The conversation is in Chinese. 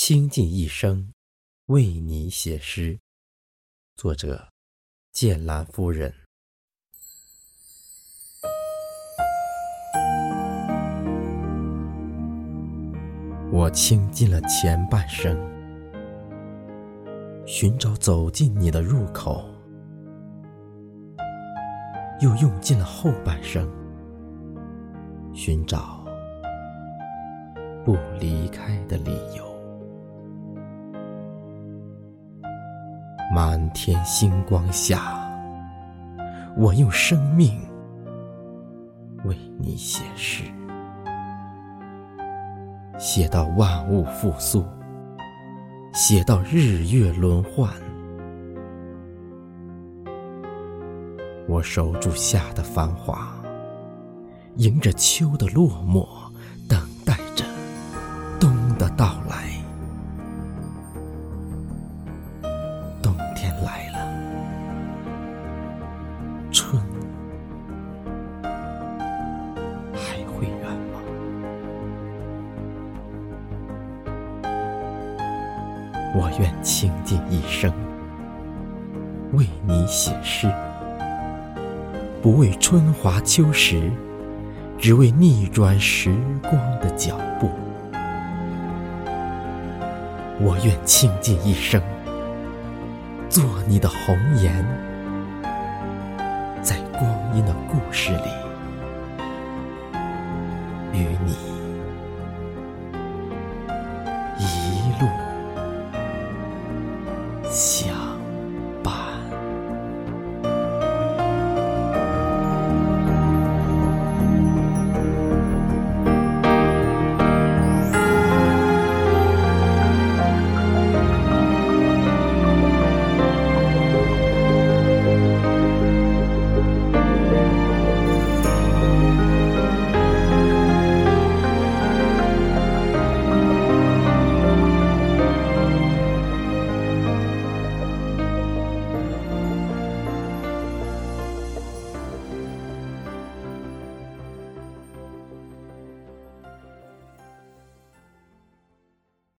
倾尽一生为你写诗。作者：剑兰夫人。我倾尽了前半生，寻找走进你的入口，又用尽了后半生，寻找不离开的理由。满天星光下，我用生命为你写诗。写到万物复苏，写到日月轮换，我守住夏的繁华，迎着秋的落寞，春还会远吗？我愿倾尽一生为你写诗，不为春华秋实，只为逆转时光的脚步。我愿倾尽一生做你的红颜，光阴的故事里。与你。一路。相